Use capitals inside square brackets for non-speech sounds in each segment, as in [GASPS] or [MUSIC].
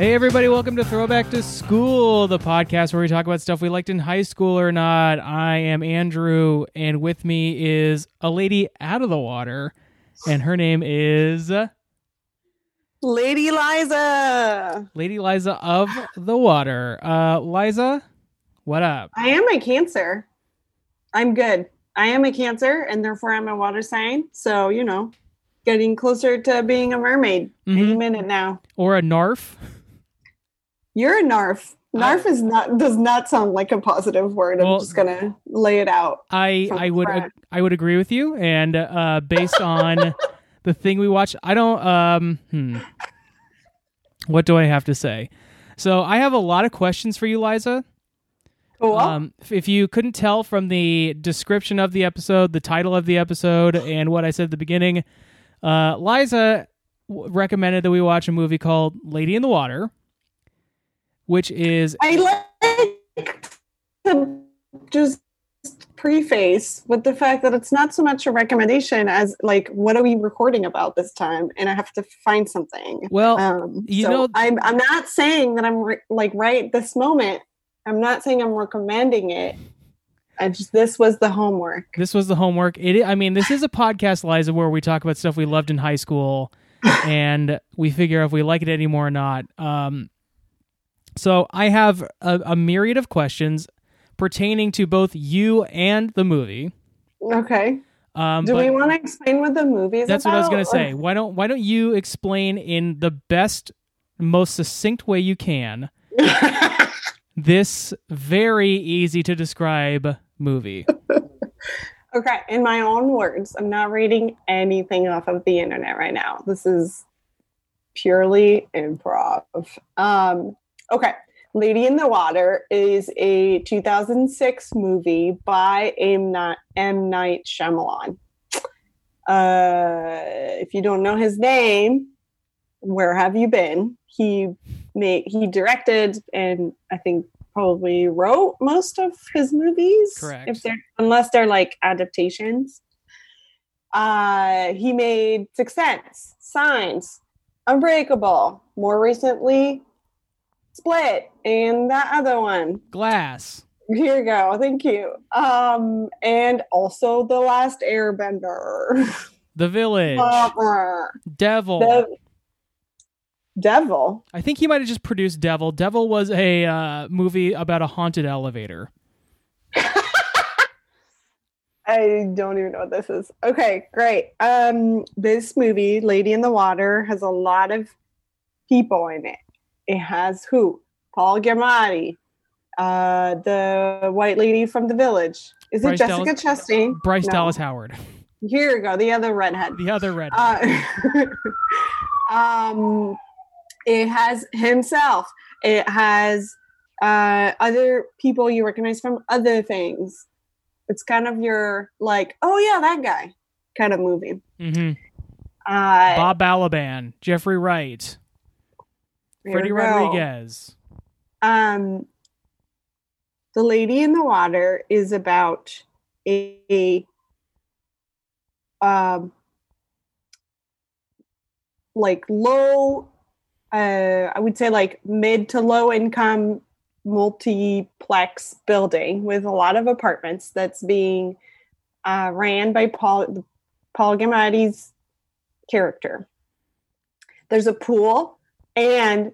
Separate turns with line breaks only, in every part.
Hey, everybody, welcome to Throwback to School, the podcast where we talk about stuff we liked in high school or not. I am Andrew, and with me is a lady out of the water, and her name is
Lady Liza.
Lady Liza of the Water. Uh, Liza, what up?
I am a Cancer. I'm good. I am a Cancer, and therefore I'm a water sign. So, you know, getting closer to being a mermaid any
Mhm.
minute now.
Or a Narf?
You're a Narf. Narf is not does not sound like a positive word. I'm just gonna lay it out.
I I would
front.
I would agree with you, and uh, based on [LAUGHS] the thing we watched, I don't. Um, hmm. What do I have to say? So I have a lot of questions for you, Liza.
Cool.
Um, if- if you couldn't tell from the description of the episode, the title of the episode, and what I said at the beginning, uh, Liza w- recommended that we watch a movie called Lady in the Water, which is
I like to just preface with the fact that it's not so much a recommendation as like what are we recording about this time? And i have to find something.
Well,
um
you
so
know-
i'm i'm not saying that i'm re- like right this moment. I'm not saying i'm recommending it. I just this was the homework.
This was the homework. It, I mean, this is a podcast, Liza, where we talk about stuff we loved in high school, [LAUGHS] and we figure if we like it anymore or not. Um, so I have a, a myriad of questions pertaining to both you and the movie.
okay
Um,
do we want to explain what the movie is
that's what I was going to say. Why don't Why don't you explain in the best, most succinct way you can [LAUGHS] this very easy to describe movie? [LAUGHS]
Okay, in my own words, I'm not reading anything off of the internet right now. This is purely improv. Um, okay, Lady in the Water is a 2006 movie by M. Night, M. Night Shyamalan. Uh, if you don't know his name, where have you been? He made he directed and I think probably wrote most of his movies.
Correct.
If they're unless they're like adaptations. Uh, he made Sense, Signs, Unbreakable. More recently, Split, and that other one.
Glass.
Here you go. Thank you. Um, and also The Last Airbender.
The Village.
the
Devil.
Devil.
I think he might have just produced Devil. Devil was a uh, movie about a haunted elevator. [LAUGHS]
I don't even know what this is. Okay, great. Um, this movie, Lady in the Water, has a lot of people in it. It has who? Paul Giamatti, uh, the white lady from the village. Is
Bryce
it Jessica
Dallas-
Chastain?
Bryce
No.
Dallas Howard,
Here you go, the other redhead.
the other red.
Uh, [LAUGHS] um, it has himself. It has uh, other people you recognize from other things. It's kind of your like, oh yeah, that guy kind of movie.
hmm
Uh,
Bob Balaban, Jeffrey Wright,
here Freddy.
Rodriguez.
Um, the Lady in the Water is about a, a um like low uh I would say like mid to low income multiplex building with a lot of apartments that's being uh, ran by Paul Paul Giamatti's character. There's a pool and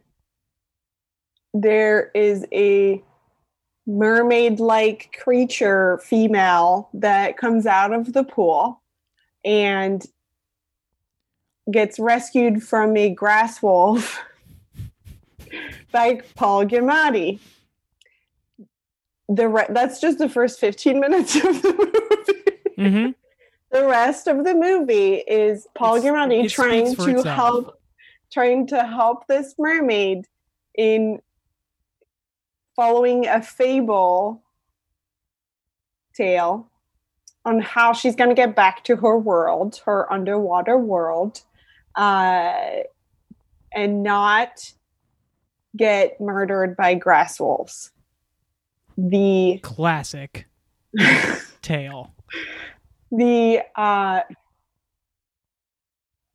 there is a mermaid like creature female that comes out of the pool and gets rescued from a grass wolf [LAUGHS] by Paul Giamatti. The re- that's just the first 15 minutes of the movie.
hmm [LAUGHS]
the rest of the movie is Paul
It's-
Giamatti trying to
itself.
help trying to help this mermaid in following a fable tale on how she's going to get back to her world, her underwater world, uh, and not get murdered by grass wolves. The
Classic [LAUGHS] tale.
the uh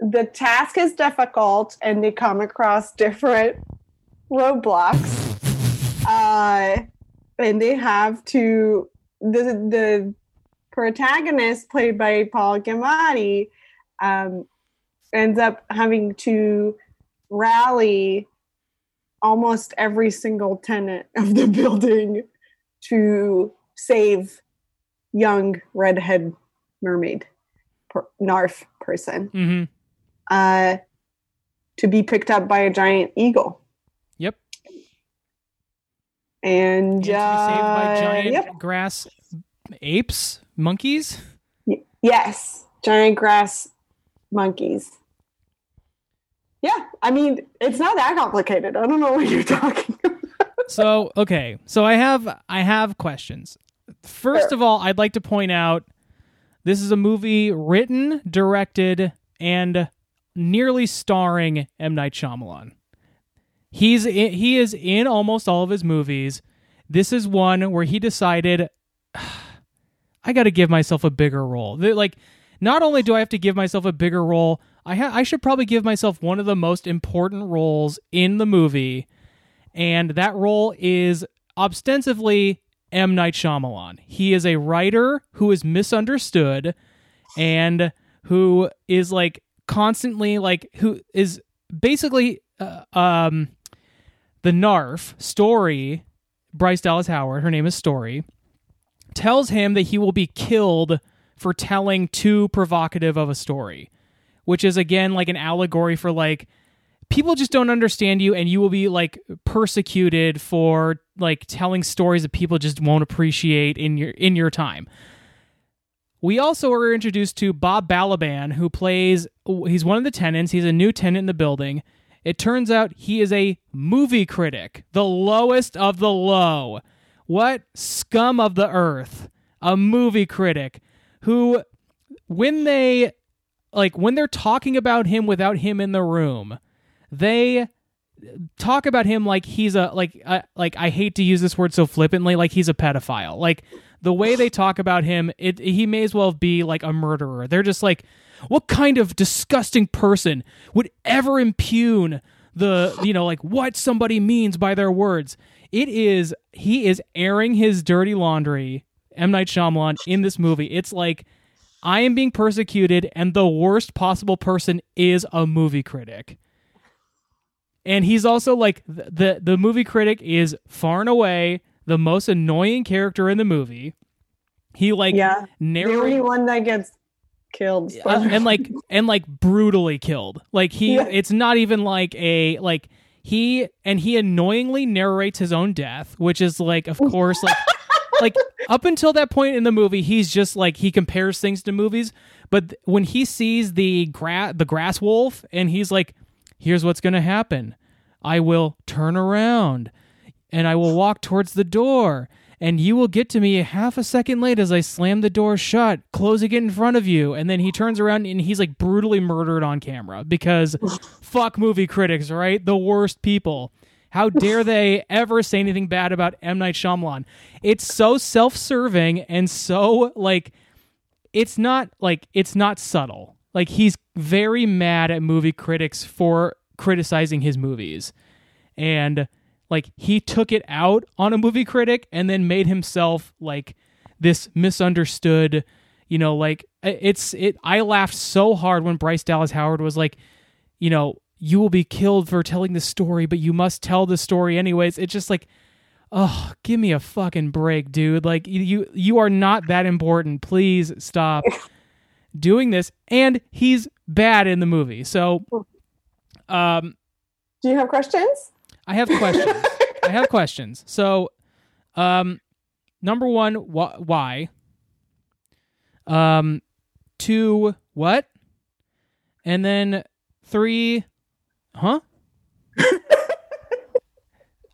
the task is difficult and they come across different roadblocks. Uh, and they have to the the protagonist played by Paul Giamatti um, ends up having to rally almost every single tenant of the [LAUGHS] building to save young redhead mermaid per, narf person
Mm-hmm.
Uh, to be picked up by a giant eagle
Yep.
and,
And to be saved by
uh,
giant
yep.
grass apes, monkeys.
yes giant grass monkeys yeah i mean it's not that complicated i don't know what you're [LAUGHS] talking about
so okay so i have i have questions first
Sure.
of all i'd like to point out this is a movie written directed and nearly starring m night Shyamalan. he's in, he is in almost all of his movies this is one where he decided [SIGHS] i got to give myself a bigger role like not only do i have to give myself a bigger role i ha- i should probably give myself one of the most important roles in the movie and that role is ostensibly M. Night Shyamalan. He is a writer who is misunderstood and who is like constantly like who is basically uh, um the Narf story. Bryce Dallas Howard, her name is Story, tells him that he will be killed for telling too provocative of a story, which is again like an allegory for like people just don't understand you and you will be like persecuted for like telling stories that people just won't appreciate in your in your time. We also are introduced to Bob Balaban who plays he's one of the tenants, he's a new tenant in the building. It turns out he is a movie critic, the lowest of the low. What scum of the earth. A movie critic who when they like when they're talking about him without him in the room, they talk about him like he's a like uh, like I hate to use this word so flippantly like he's a pedophile. Like the way they talk about him, it he may as well be like a murderer. They're just like what kind of disgusting person would ever impugn the you know like what somebody means by their words. It is he is airing his dirty laundry, M Night Shyamalan in this movie. It's like I am being persecuted and the worst possible person is a movie critic and he's also like th- the the movie critic is far and away the most annoying character in the movie. He like
yeah the only one that gets killed
uh, and like and like brutally killed. Like he
Yeah.
it's not even like a like he and he annoyingly narrates his own death, which is like of course like [LAUGHS] like up until that point in the movie he's just like he compares things to movies, but th- when he sees the gra- the grass wolf and he's like here's what's going to happen. I will turn around and I will walk towards the door. And you will get to me half a second late as I slam the door shut, closing it in front of you. And then he turns around and he's like brutally murdered on camera because [LAUGHS] fuck movie critics, right? The worst people. How dare they ever say anything bad about M. Night Shyamalan? It's so self serving and so like it's not like it's not subtle. Like he's very mad at movie critics for criticizing his movies. And like he took it out on a movie critic and then made himself like this misunderstood, you know, like it's it I laughed so hard when Bryce Dallas Howard was like, you know, you will be killed for telling the story, but you must tell the story anyways. It's just like Oh, give me a fucking break, dude. Like you you, you are not that important. Please stop [LAUGHS] doing this. And he's bad in the movie. So um
do you have questions
I have questions. [LAUGHS] I have questions. So um number 1 wh- why? Um two what? And then 3 huh? [LAUGHS]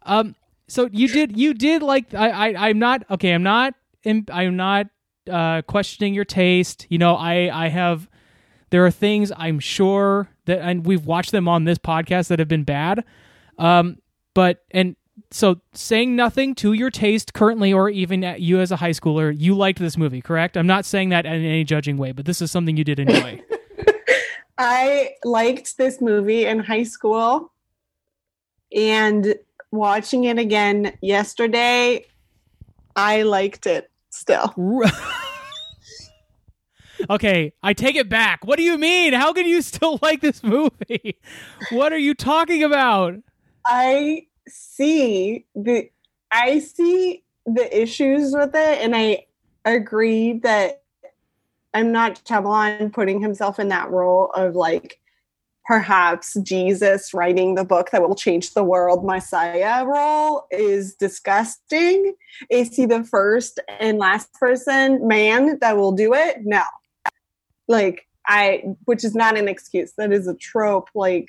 um so you did you did like I, I I'm not okay I'm not im- I'm not uh questioning your taste you know I I have there are things I'm sure that and we've watched them on this podcast that have been bad um but and so saying nothing to your taste currently or even at you as a high schooler you liked this movie correct I'm not saying that in any judging way but this is something you did enjoy [LAUGHS]
I liked this movie in high school, and watching it again yesterday, I liked it still. [LAUGHS]
okay, I take it back. What do you mean? How can you [LAUGHS] still like this movie? What are you talking about?
I see the I see the issues with it and I agree that I'm not Shyamalan putting himself in that role of like perhaps Jesus writing the book that will change the world Messiah role is disgusting. Is he the first and last person man that will do it? No. Like I which is not an excuse. That is a trope. Like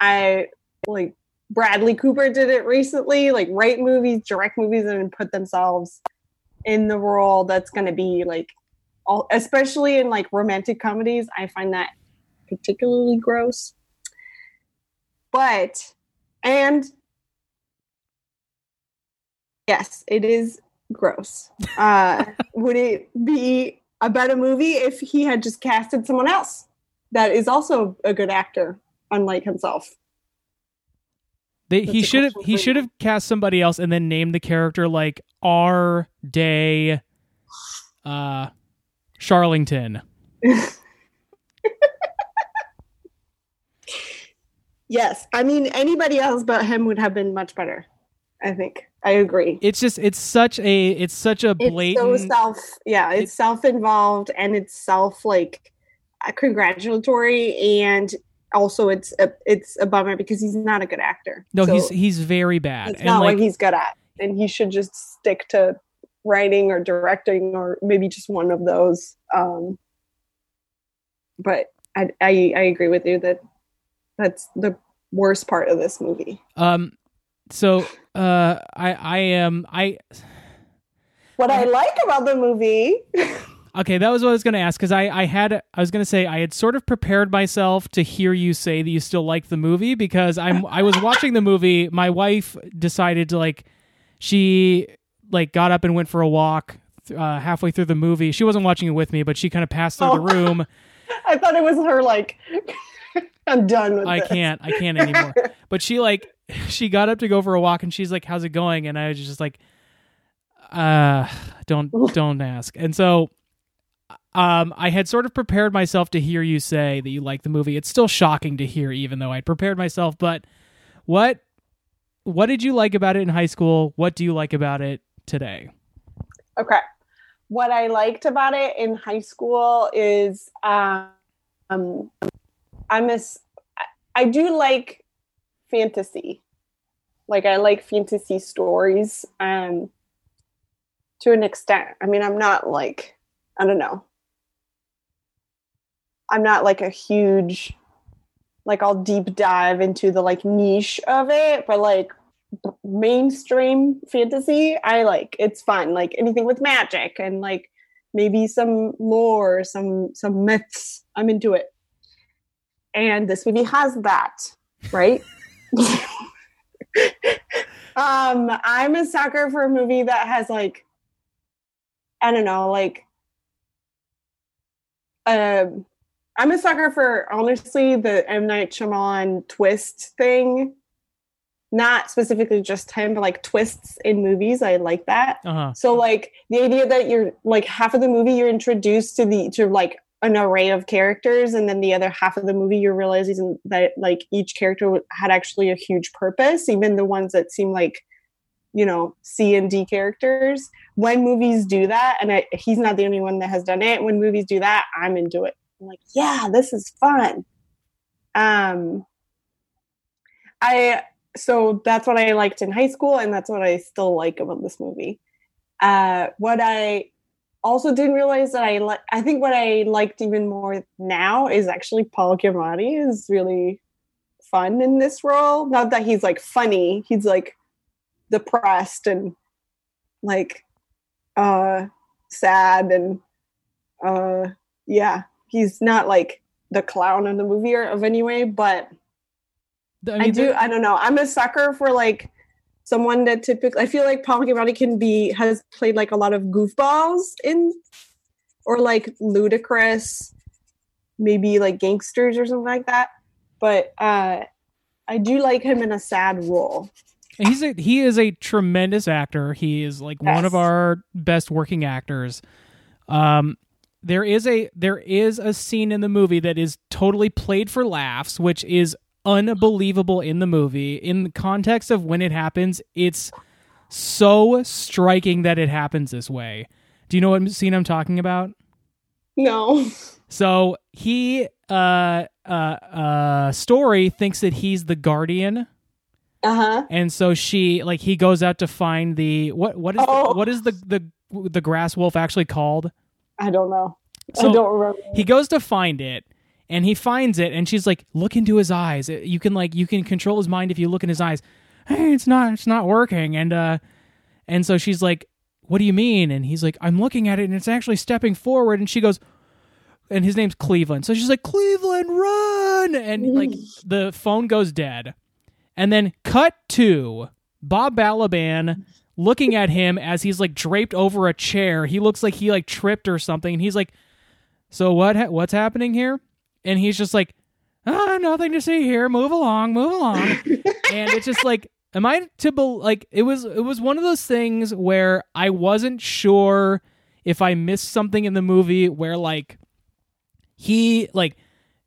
I like Bradley Cooper did it recently, like write movies, direct movies and put themselves in the role that's going to be like all, especially in like romantic comedies, I find that particularly gross. But, and yes, it is gross. Uh, [LAUGHS] would it be a better movie if he had just casted someone else that is also a good actor, unlike himself?
They, he should have he should have cast somebody else and then named the character like R Day uh Charlington. [LAUGHS]
yes. I mean, anybody else but him would have been much better. I think. I agree.
It's just it's such a it's such a blatant
it's so self yeah, it's, it's self-involved and it's self like congratulatory and also it's a, it's a bummer because he's not a good actor.
No, so he's he's very bad.
It's not like, what he's good at. And he should just stick to writing or directing or maybe just one of those. Um, but I, I, I agree with you that that's the worst part of this movie.
Um, so uh, I I am I.
What I like about the movie. [LAUGHS]
okay, that was what I was going to ask because I I had I was going to say I had sort of prepared myself to hear you say that you still like the movie because I'm I was watching the movie. My wife decided to like she like got up and went for a walk uh, halfway through the movie. She wasn't watching it with me, but she kind of passed through oh. the room. [LAUGHS]
I thought it was her like [LAUGHS] I'm done with
I
this.
can't. I can't anymore. [LAUGHS] but she like she got up to go for a walk and she's like, "How's it going?" And I was just like, "Uh, don't don't ask." And so um I had sort of prepared myself to hear you say that you like the movie. It's still shocking to hear even though I'd prepared myself, but what what did you like about it in high school? What do you like about it today?
Okay. What I liked about it in high school is um, I'm a, I do like fantasy. Like I like fantasy stories um, to an extent. I mean, I'm not like, I don't know. I'm not like a huge like I'll deep dive into the like niche of it, but like mainstream fantasy, I like. It's fun. Like anything with magic and like maybe some lore, some some myths. I'm into it. And this movie has that, right? [LAUGHS] um, I'm a sucker for a movie that has like I don't know, like um I'm a sucker for honestly the M Night Shyamalan twist thing. Not specifically just him, but like twists in movies. I like that. Uh-huh. So like the idea that you're like half of the movie you're introduced to the to like an array of characters, and then the other half of the movie you're realizing that like each character had actually a huge purpose, even the ones that seem like you know C and D characters. When movies do that, and I, he's not the only one that has done it. When movies do that, I'm into it. I'm like, yeah, this is fun. Um, I so that's what I liked in high school, and that's what I still like about this movie. Uh, what I also didn't realize that I like. I think what I liked even more now is actually Paul Giamatti is really fun in this role. Not that he's like funny; he's like depressed and like uh sad and uh yeah he's not like the clown in the movie or of any way, but I, mean, I do. I don't know. I'm a sucker for like someone that typically. I feel like Paul Giamatti can be has played like a lot of goofballs in, or like ludicrous, maybe like gangsters or something like that. But uh I do like him in a sad role.
And he's a, he is a tremendous actor. He is like one of our best working actors. Um, there is a there is a scene in the movie that is totally played for laughs, which is unbelievable in the movie. In the context of when it happens, it's so striking that it happens this way. Do you know what scene I'm talking about?
No.
So he uh uh uh story thinks that he's the guardian
Uh huh.
and so she like he goes out to find the what what is
Oh.
the, what is the the the grass wolf actually called
I don't know.
So,
I don't remember.
he goes to find it and he finds it and she's like look into his eyes you can like you can control his mind if you look in his eyes hey it's not it's not working and uh and so she's like what do you mean and he's like i'm looking at it and it's actually stepping forward and she goes and his name's cleveland so she's like cleveland run and like [LAUGHS] the phone goes dead and then cut to bob balaban looking at him as he's like draped over a chair. He looks like he like tripped or something and he's like so what ha- what's happening here? And he's just like ah nothing to see here. Move along move along. [LAUGHS] And it's just like am i to bel like it was it was one of those things where i wasn't sure if i missed something in the movie where like he like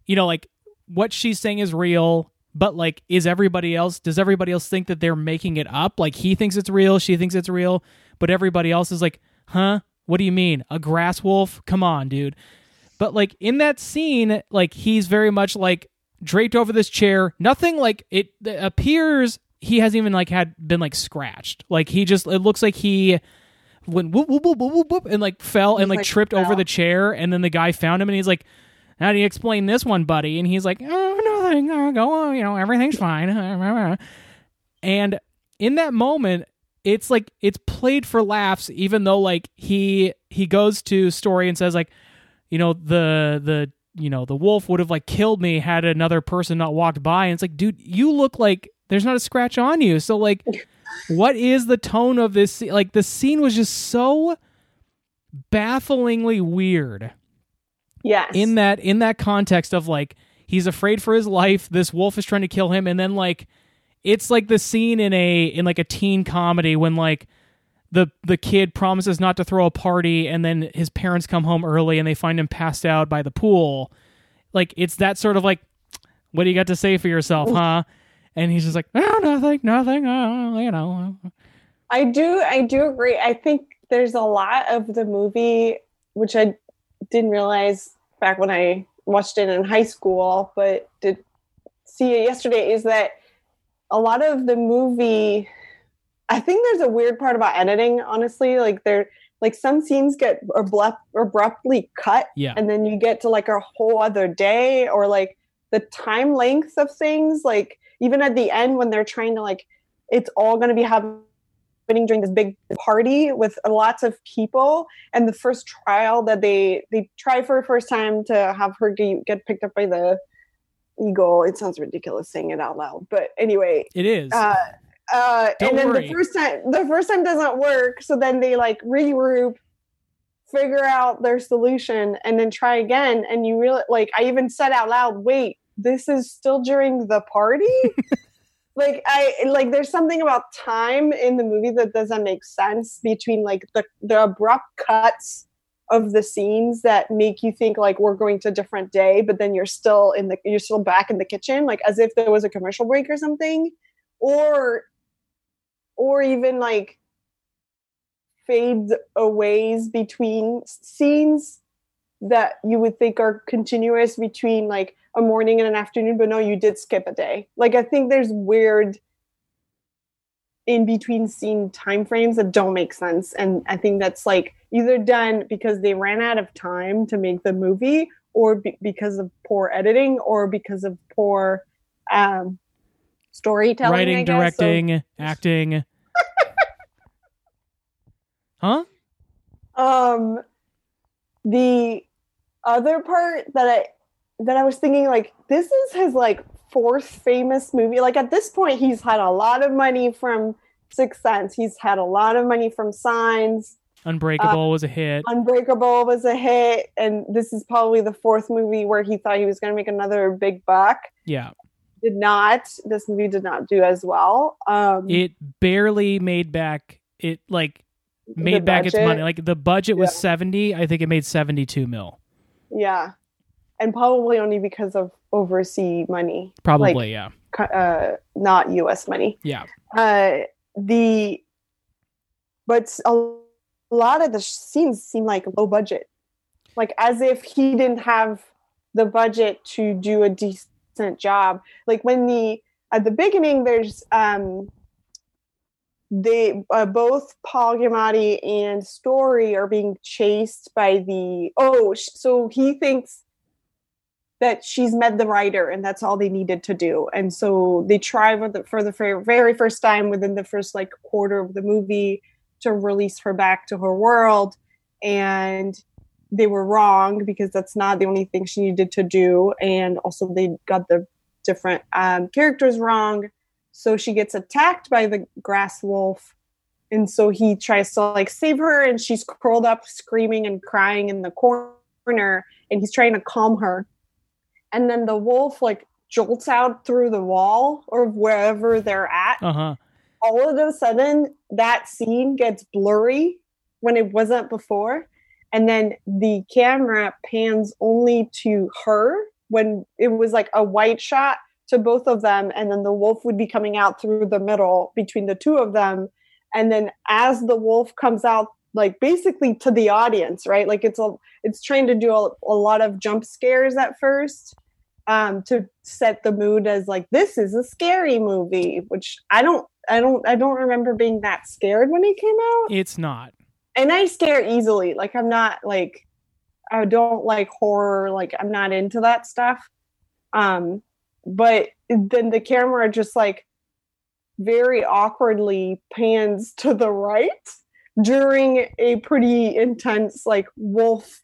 you know like what she's saying is real but like is everybody else does everybody else think that they're making it up? Like he thinks it's real she thinks it's real but everybody else is like huh? What do you mean? A grass wolf? Come on dude. But like in that scene like he's very much like draped over this chair. Nothing like it, appears he hasn't even like had been like scratched. Like he just it looks like he went whoop whoop whoop whoop whoop, whoop and like fell and like,
like,
tripped over the chair and then the guy found him and he's like how do you explain this one buddy? And he's like oh nothing oh, go on you know everything's fine. [LAUGHS] And in that moment it's like it's played for laughs even though like he he goes to story and says like you know the the you know the wolf would have like killed me had another person not walked by. And it's like dude you look like there's not a scratch on you. So like [LAUGHS] what is the tone of this like the scene was just so bafflingly weird.
Yes.
in that in that context of like he's afraid for his life this wolf is trying to kill him and then like it's like the scene in a in like a teen comedy when like the the kid promises not to throw a party and then his parents come home early and they find him passed out by the pool. Like it's that sort of like what do you got to say for yourself huh? And he's just like oh nothing nothing oh, you know.
I do I do agree. I think there's a lot of the movie which I didn't realize back when I watched it in high school, but did see it yesterday is that a lot of the movie I think there's a weird part about editing, honestly. Like there like some scenes get abrupt, abruptly cut
yeah
and then you get to like a whole other day or like the time length of things like even at the end when they're trying to like it's all going to be happening during this big party with lots of people. And the first trial that they they try for the first time to have her ge- get picked up by the eagle. It sounds ridiculous saying it out loud but anyway
it is.
uh, uh, and then
worry.
the first time the first time doesn't work. So then they like regroup figure out their solution and then try again. And you really like i even said out loud wait this is still during the party [LAUGHS] like i like there's something about time in the movie that doesn't make sense between like the the abrupt cuts of the scenes that make you think like we're going to a different day but then you're still in the you're still back in the kitchen like as if there was a commercial break or something. Or or even like fades aways between scenes that you would think are continuous between like a morning and an afternoon but no you did skip a day. Like i think there's weird in between scene time frames that don't make sense. And i think that's like either done because they ran out of time to make the movie or be- because of poor editing or because of poor um storytelling I
writing
guess. So-
directing [LAUGHS] acting. Huh?
Um the other part that i that i was thinking like this is his like fourth famous movie like at this point he's had a lot of money from sixth sense he's had a lot of money from signs
unbreakable was a hit
unbreakable was a hit and this is probably the fourth movie where he thought he was going to make another big buck
yeah
did not. This movie did not do as well. Um,
it barely made back it like made back its money. Like the budget was yeah. 70, I think it made 72 mil.
Yeah. And probably only because of overseas money.
Probably, like, yeah.
Uh, not US money.
Yeah.
Uh, the but a lot of the scenes seem like low budget. Like as if he didn't have the budget to do a decent job. Like when the at the beginning there's um they uh, both Paul Giamatti and Story are being chased by the oh so he thinks that she's met the writer and that's all they needed to do and so they try for the, for the very first time within the first like quarter of the movie to release her back to her world and they were wrong because that's not the only thing she needed to do and also they got the different um, characters wrong so she gets attacked by the grass wolf. And so he tries to like save her and she's curled up screaming and crying in the corner and he's trying to calm her. And then the wolf like jolts out through the wall or wherever they're at.
Uh-huh.
All of a sudden that scene gets blurry when it wasn't before. And then the camera pans only to her when it was like a white shot to both of them and then the wolf would be coming out through the middle between the two of them and then as the wolf comes out like basically to the audience right? Like it's a it's trying to do a, a lot of jump scares at first um to set the mood as like this is a scary movie which i don't i don't i don't remember being that scared when it came out.
It's not.
And i scare easily. Like i'm not like i don't like horror. Like i'm not into that stuff. Um but then the camera just like very awkwardly pans to the right during a pretty intense like wolf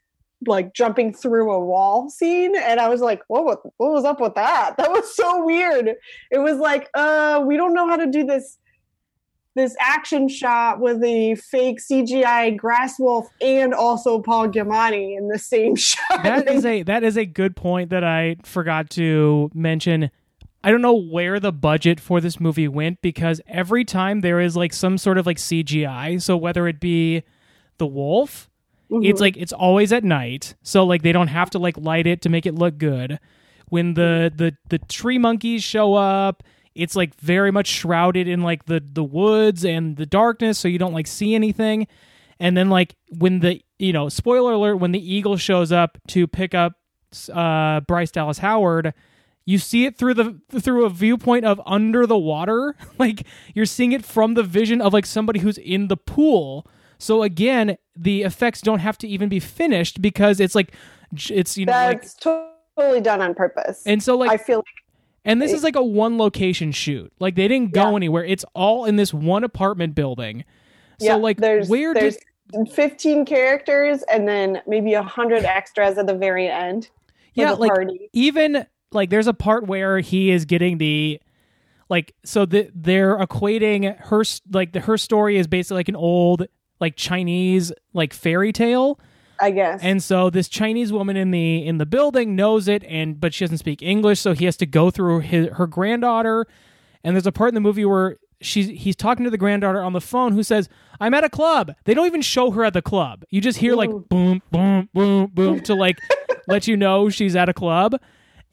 like jumping through a wall scene and i was like what, what what was up with that [LAUGHS] that was so weird it was like uh we don't know how to do this this action shot with a fake CGI grass wolf and also Paul Giamatti in the same [LAUGHS] shot.
That is [LAUGHS] a that is a good point that I forgot to mention. I don't know where the budget for this movie went because every time there is like some sort of like CGI, so whether it be the wolf, mm-hmm. it's like it's always at night, so like they don't have to like light it to make it look good. When the the the tree monkeys show up, it's like very much shrouded in like the the woods and the darkness so you don't like see anything and then like when the you know spoiler alert when the eagle shows up to pick up uh bryce dallas howard you see it through the through a viewpoint of under the water [LAUGHS] like you're seeing it from the vision of like somebody who's in the pool so again the effects don't have to even be finished because it's like it's you know
that's like, totally done on purpose
and so like
i feel like
and this is like a one location shoot. Like they didn't go yeah. anywhere. It's all in this one apartment building. So yeah, like
there's,
where
there's did... 15 characters and then maybe a 100 extras at the very end.
Yeah, like party. even like there's a part where he is getting the like so the, they're equating her like the her story is basically like an old like Chinese like fairy tale
I guess.
And so this Chinese woman in the in the building knows it, and but she doesn't speak English, so he has to go through his, her granddaughter. And there's a part in the movie where she's he's talking to the granddaughter on the phone, who says, "I'm at a club." They don't even show her at the club. You just hear like boom, boom, boom, boom to like [LAUGHS] let you know she's at a club,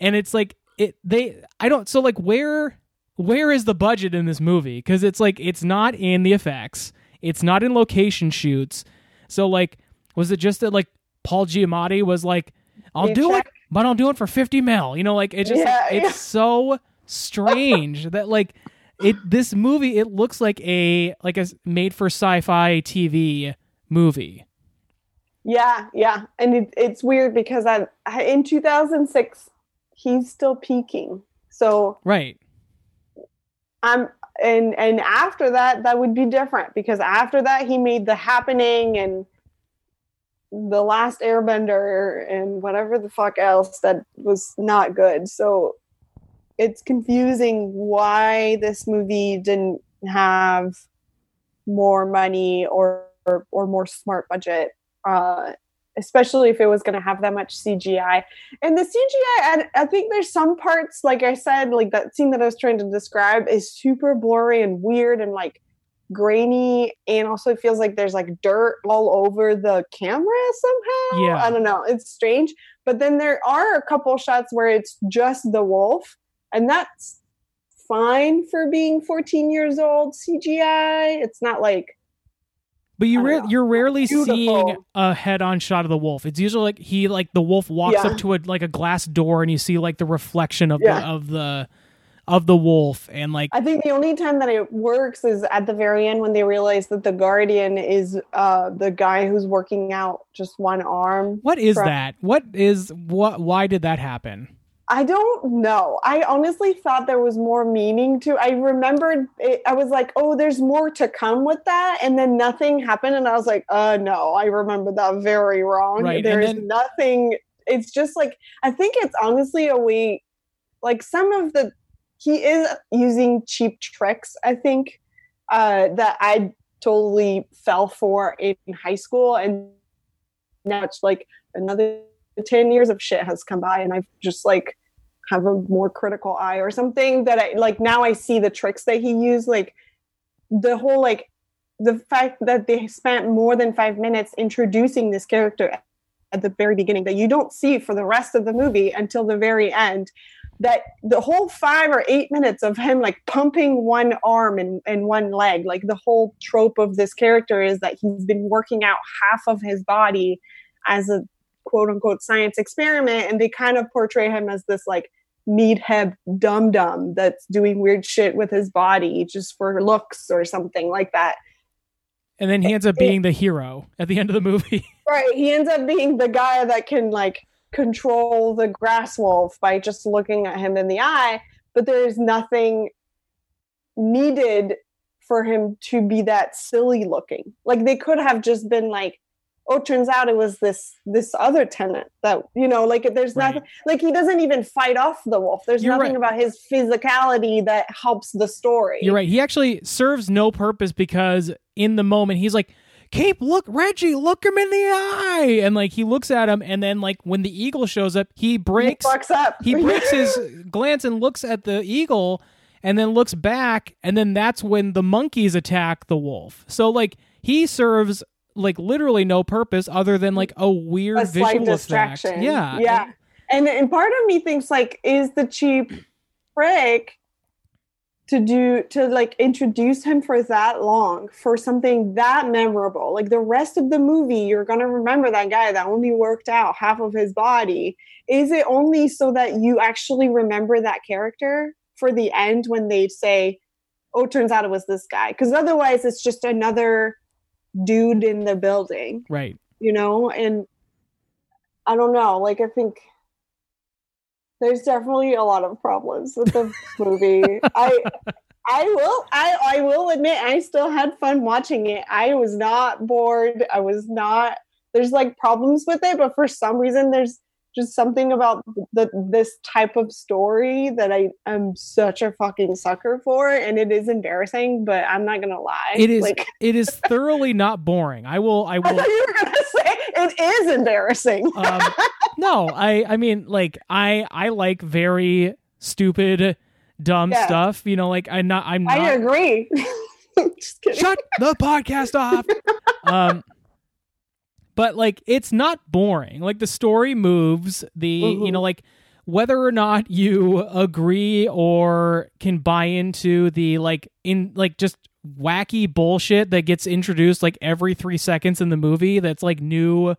and it's like it. They I don't so like where where is the budget in this movie? Because it's like it's not in the effects, it's not in location shoots. So like was it just that like Paul Giamatti was like, I'll you do check? it, but I'll do it for 50 mil. You know, like it just yeah, it's yeah. so strange [LAUGHS] that like it this movie it looks like a like a made for sci-fi TV movie.
Yeah, yeah. And it, it's weird because I, in 2006 he's still peaking. So
Right.
I'm and and after that that would be different because after that he made The Happening and the last airbender and whatever the fuck else that was not good so it's confusing why this movie didn't have more money or or, or more smart budget uh especially if it was going to have that much CGI. And the CGI, I, I think there's some parts, like I said, like that scene that I was trying to describe is super blurry and weird and like grainy and also it feels like there's like dirt all over the camera somehow
Yeah.
i don't know it's strange but then there are a couple shots where it's just the wolf and that's fine for being 14 years old cgi it's not like
But you ra- you're rarely
Beautiful.
seeing a head-on shot of the wolf. It's usually like he like the wolf walks
Yeah.
up to a like a glass door and you see like the reflection of the of the of the wolf and like
i think the only time that it works is at the very end when they realize that the guardian is uh the guy who's working out just one arm
what is
from-
that? What is what why did that happen?
I don't know. I honestly thought there was more meaning to. I remembered. It, I was like, "Oh, there's more to come with that," and then nothing happened, and I was like, "Uh, no, I remember that very wrong.
Right,
There's
then-
nothing. It's just like I think it's honestly a way, like some of the he is using cheap tricks. I think uh, that I totally fell for in high school, and now it's like another 10 years of shit has come by and i've just like have a more critical eye or something that i like now i see the tricks that he used like the whole like the fact that they spent more than five minutes introducing this character at the very beginning that you don't see for the rest of the movie until the very end that the whole five or eight minutes of him like pumping one arm and, and one leg like the whole trope of this character is that he's been working out half of his body as a quote unquote science experiment and they kind of portray him as this like meathead dum dum that's doing weird shit with his body just for looks or something like that
And then he ends up being the hero at the end of the movie. [LAUGHS]
right he ends up being the guy that can like control the grass wolf by just looking at him in the eye but there's nothing needed for him to be that silly looking like they could have just been like oh turns out it was this this other tenant that you know like there's
Right.
nothing like he doesn't even fight off the wolf there's
You're
nothing
right.
about his physicality that helps the story
You're right. He actually serves no purpose because in the moment he's like, Cape, look, Reggie, look him in the eye. And like he looks at him, and then like when the eagle shows up, he
he
breaks
fucks up
he breaks his [LAUGHS] glance and looks at the eagle and then looks back and then that's when the monkeys attack the wolf so like he serves like literally no purpose other than like a weird
a
visual
distraction.
effect yeah
yeah. And and part of me thinks like, is the cheap trick to do to like introduce him for that long for something that memorable? Like the rest of the movie, you're gonna remember that guy that only worked out half of his body. Is it only so that you actually remember that character for the end when they say, "Oh, turns out it was this guy"? Because otherwise, it's just another dude in the building
right.
you know? And i don't know like i think there's definitely a lot of problems with the [LAUGHS] movie. I i will i i will admit i still had fun watching it. I was not bored. I was not there's like problems with it but for some reason there's just something about the this type of story that i am such a fucking sucker for and it is embarrassing but i'm not gonna lie
it is
like
it is thoroughly not boring i will i [LAUGHS]
i
will
thought you were gonna say it is embarrassing
um no i i mean like i i like very stupid dumb
Yeah.
stuff you know like i'm not i'm not
I agree. [LAUGHS] Just kidding.
shut the podcast off. [LAUGHS] um, but like, it's not boring. Like the story moves. The you
Mhm.
know like whether or not you agree or can buy into the like in like just wacky bullshit that gets introduced like every three seconds in the movie. That's like new.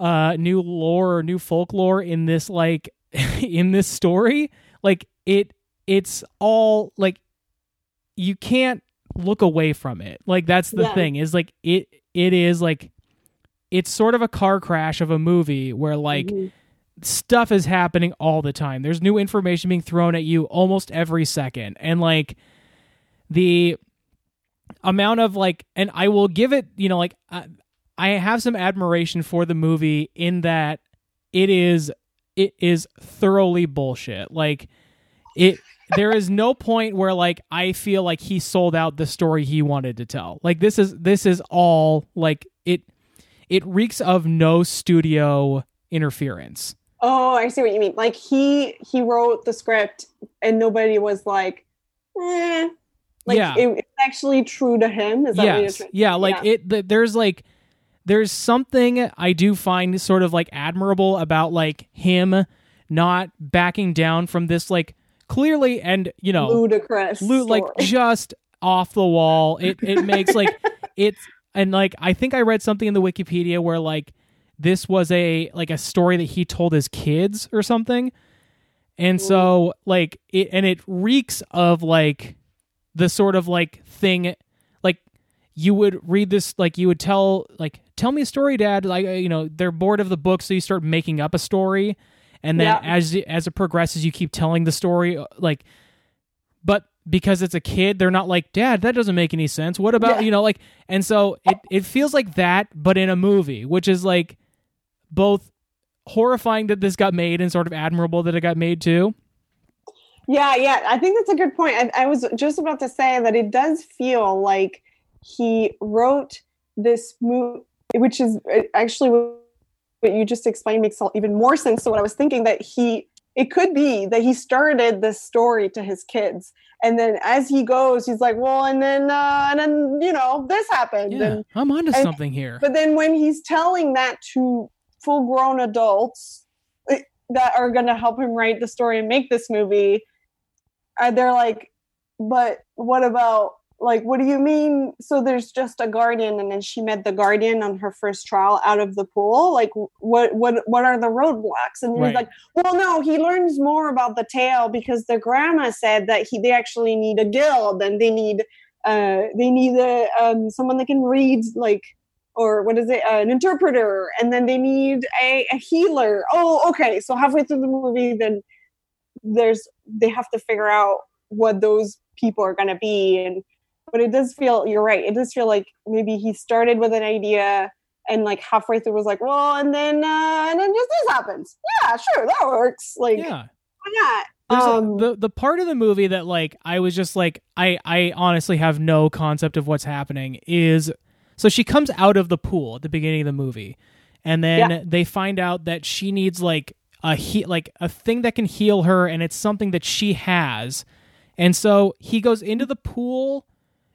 Uh, new lore or new folklore in this like [LAUGHS] in this story like it it's all like you can't look away from it. Like that's the
Yeah.
thing is like it it is like it's sort of a car crash of a movie where like
Mhm.
stuff is happening all the time. There's new information being thrown at you almost every second. And like the amount of like and I will give it, you know, like I, I have some admiration for the movie in that it is it is thoroughly bullshit. Like it there is no point where like I feel like he sold out the story he wanted to tell. Like this is this is all like it it reeks of no studio interference.
Oh, I see what you mean. Like he he wrote the script and nobody was like, eh. Like
Yeah.
it, it's actually true to him. Is that what you're
yes yeah like
Yeah.
it th- there's like there's something i do find sort of like admirable about like him not backing down from this like clearly and you know
ludicrous.
lu- like just off the wall it it makes like [LAUGHS] it's and like i think i read something in the wikipedia where like this was a like a story that he told his kids or something. And so like it and it reeks of like the sort of like thing like you would read this like you would tell like tell me a story dad. Like uh, you know they're bored of the book so you start making up a story. And then
Yeah.
as as it progresses you keep telling the story uh, like but because it's a kid they're not like dad that doesn't make any sense what about
Yeah.
you know like and so it it feels like that but in a movie which is like both horrifying that this got made and sort of admirable that it got made too
Yeah, yeah, I think that's a good point. I, I was just about to say that it does feel like he wrote this movie, which is actually what you just explained makes even more sense to what I was thinking. That he, it could be that he started this story to his kids, and then as he goes, he's like, well, and then, uh, and then you know, this happened,
yeah
and
i'm onto
and-
something here.
but then when he's telling that to full grown adults eh, that are going to help him write the story and make this movie, uh, they're like, but what about, like, what do you mean? So there's just a guardian, and then she met the guardian on her first trial out of the pool. Like, what, what, what are the roadblocks? And
Right.
he's like, well, no, he learns more about the tale because the grandma said that he, they actually need a guild and they need, uh, they need a, um, someone that can read, like, or what is it an interpreter and then they need a, a healer oh okay so halfway through the movie then there's they have to figure out what those people are going to be and but it does feel you're right it does feel like maybe he started with an idea and like halfway through was like well and then uh and then just this happens. Yeah sure that works like
yeah.
why not?
There's a-
um,
the the part of the movie that like I was just like I I honestly have no concept of what's happening is so she comes out of the pool at the beginning of the movie and then
Yeah.
they find out that she needs like a he like a thing that can heal her and it's something that she has. And so he goes into the pool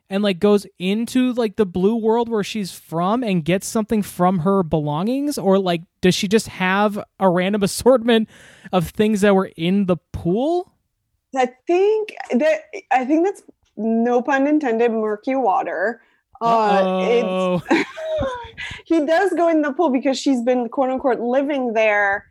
and like goes into like the blue world where she's from and gets something from her belongings? Or like does she just have a random [LAUGHS] assortment of things that were in the pool?
I think that I think that's no pun intended murky water. Uh, [LAUGHS] he does go in the pool because she's been quote unquote living there,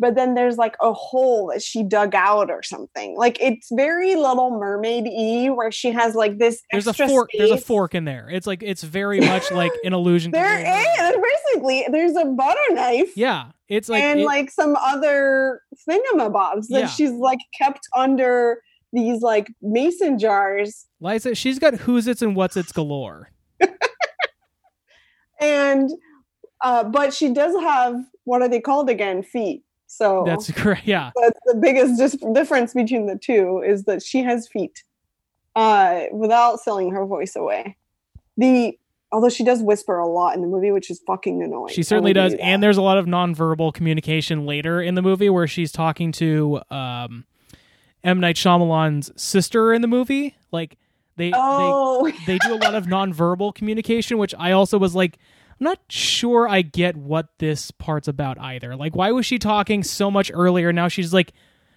but then there's like a hole that she dug out or something. Like it's very Little Mermaid y where she has like this
there's a fork there's a fork in there it's like it's very much like an illusion to
There is basically there's a butter knife.
yeah it's like
and
it-
like some other thingamabobs that
Yeah.
she's like kept under these like mason jars
liza she's got who's its and what's its galore [LAUGHS]
and uh but she does have what are they called again feet so
that's [LAUGHS] correct yeah.
that's the biggest dis- difference between the two is that she has feet uh without selling her voice away. The although she does whisper a lot in the movie which is fucking annoying.
She certainly does
that.
and there's a lot of nonverbal communication later in the movie where she's talking to um M. Night Shyamalan's sister in the movie. Like they they
oh.
they do a lot of nonverbal communication, which I also was like, I'm not sure I get what this part's about either. Like, why was she talking so much earlier? Now she's like,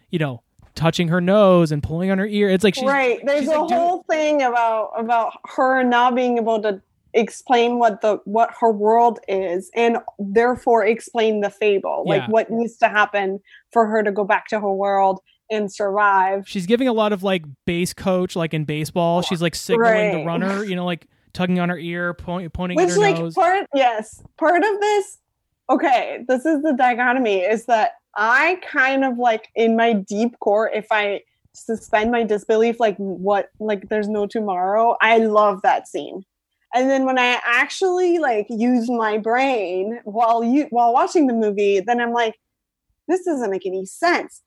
you know, touching her nose and pulling on her ear. It's like she's
right there's
she's,
a
like,
whole thing about about her not being able to explain what the what her world is and therefore explain the fable like what needs to happen for her to go back to her world and survive
she's giving a lot of like base coach, like in baseball. She's like signaling the runner, you know, like tugging on her ear, point, pointing
which
at her
like
nose.
part yes part of this okay this is the dichotomy is that i kind of like in my deep core if i suspend my disbelief like what like there's no tomorrow i love that scene and then when i actually like use my brain while you while watching the movie then i'm like this doesn't make any sense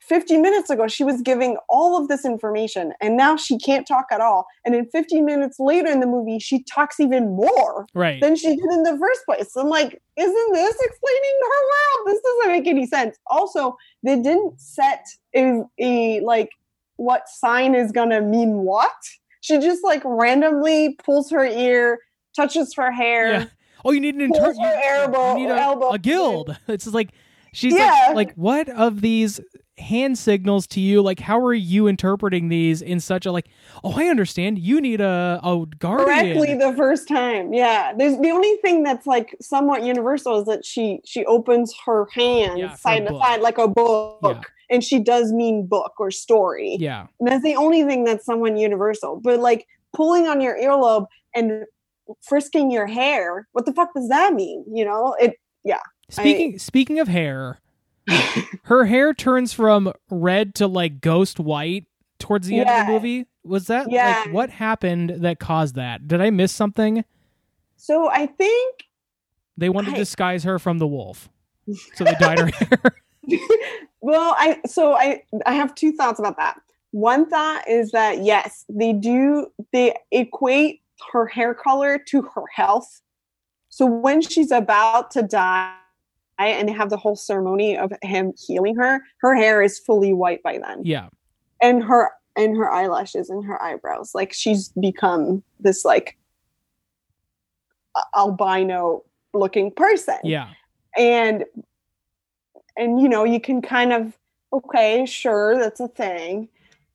15 minutes ago she was giving all of this information and now she can't talk at all. And then 15 minutes later in the movie she talks even more
right.
than she did in the first place. I'm like isn't this explaining her world? This doesn't make any sense. Also they didn't set a, a like what sign is gonna mean what. She just like randomly pulls her ear touches her hair
yeah. oh you need an inter- you,
elbow,
you need a,
elbow.
a guild. [LAUGHS] It's just like she's
Yeah.
like, like what of these hand signals to you like how are you interpreting these in such a like oh i understand you need a a guardian
correctly the first time. Yeah, there's the only thing that's like somewhat universal is that she she opens her hands
Yeah,
side to side like a book,
Yeah.
and she does mean book or story.
yeah
And that's the only thing that's somewhat universal. But like pulling on your earlobe and frisking your hair, what the fuck does that mean? You know, it.
Speaking speaking of hair [LAUGHS] her hair turns from red to like ghost white towards the end of the movie? Was that
Yeah.
like what happened that caused that? Did i miss something?
So I think
they wanted to disguise her from the wolf so they dyed her [LAUGHS] hair. [LAUGHS]
Well i so i i have two thoughts about that. One thought is that yes they do they equate her hair color to her health. So when she's about to die and they have the whole ceremony of him healing her her hair is fully white by then.
Yeah.
And her and her eyelashes and her eyebrows. Like she's become this like albino looking person.
Yeah.
And and you know you can kind of okay sure that's a thing.